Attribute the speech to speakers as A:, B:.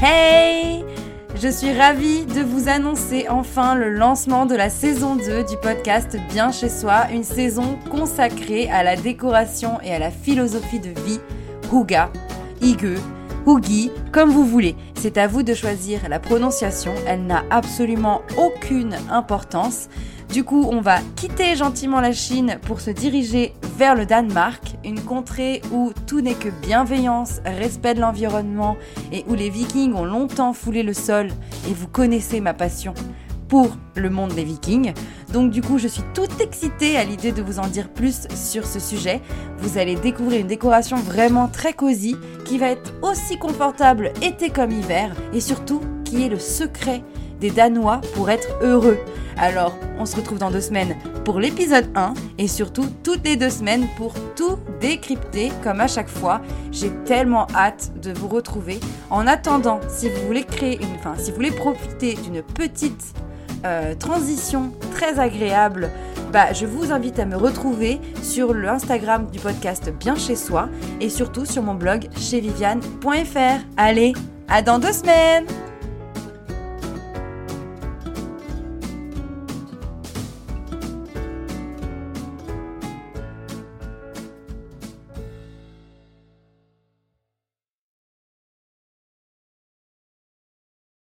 A: Hey Je suis ravie de vous annoncer enfin le lancement de la saison 2 du podcast Bien chez soi, une saison consacrée à la décoration et à la philosophie de vie Huga, Ige, Hugi, comme vous voulez. C'est à vous de choisir la prononciation, elle n'a absolument aucune importance. Du coup, on va quitter gentiment la Chine pour se diriger vers le Danemark, une contrée où tout n'est que bienveillance, respect de l'environnement et où les vikings ont longtemps foulé le sol et vous connaissez ma passion pour le monde des vikings. Donc du coup, je suis toute excitée à l'idée de vous en dire plus sur ce sujet. Vous allez découvrir une décoration vraiment très cosy qui va être aussi confortable été comme hiver et surtout qui est le secret des Danois pour être heureux. Alors, on se retrouve dans deux semaines pour l'épisode 1 et surtout toutes les deux semaines pour tout décrypter comme à chaque fois. J'ai tellement hâte de vous retrouver. En attendant, si vous voulez créer une, enfin, si vous voulez profiter d'une petite euh, transition très agréable, bah, je vous invite à me retrouver sur le Instagram du podcast Bien chez soi et surtout sur mon blog chez Viviane.fr. Allez, à dans deux semaines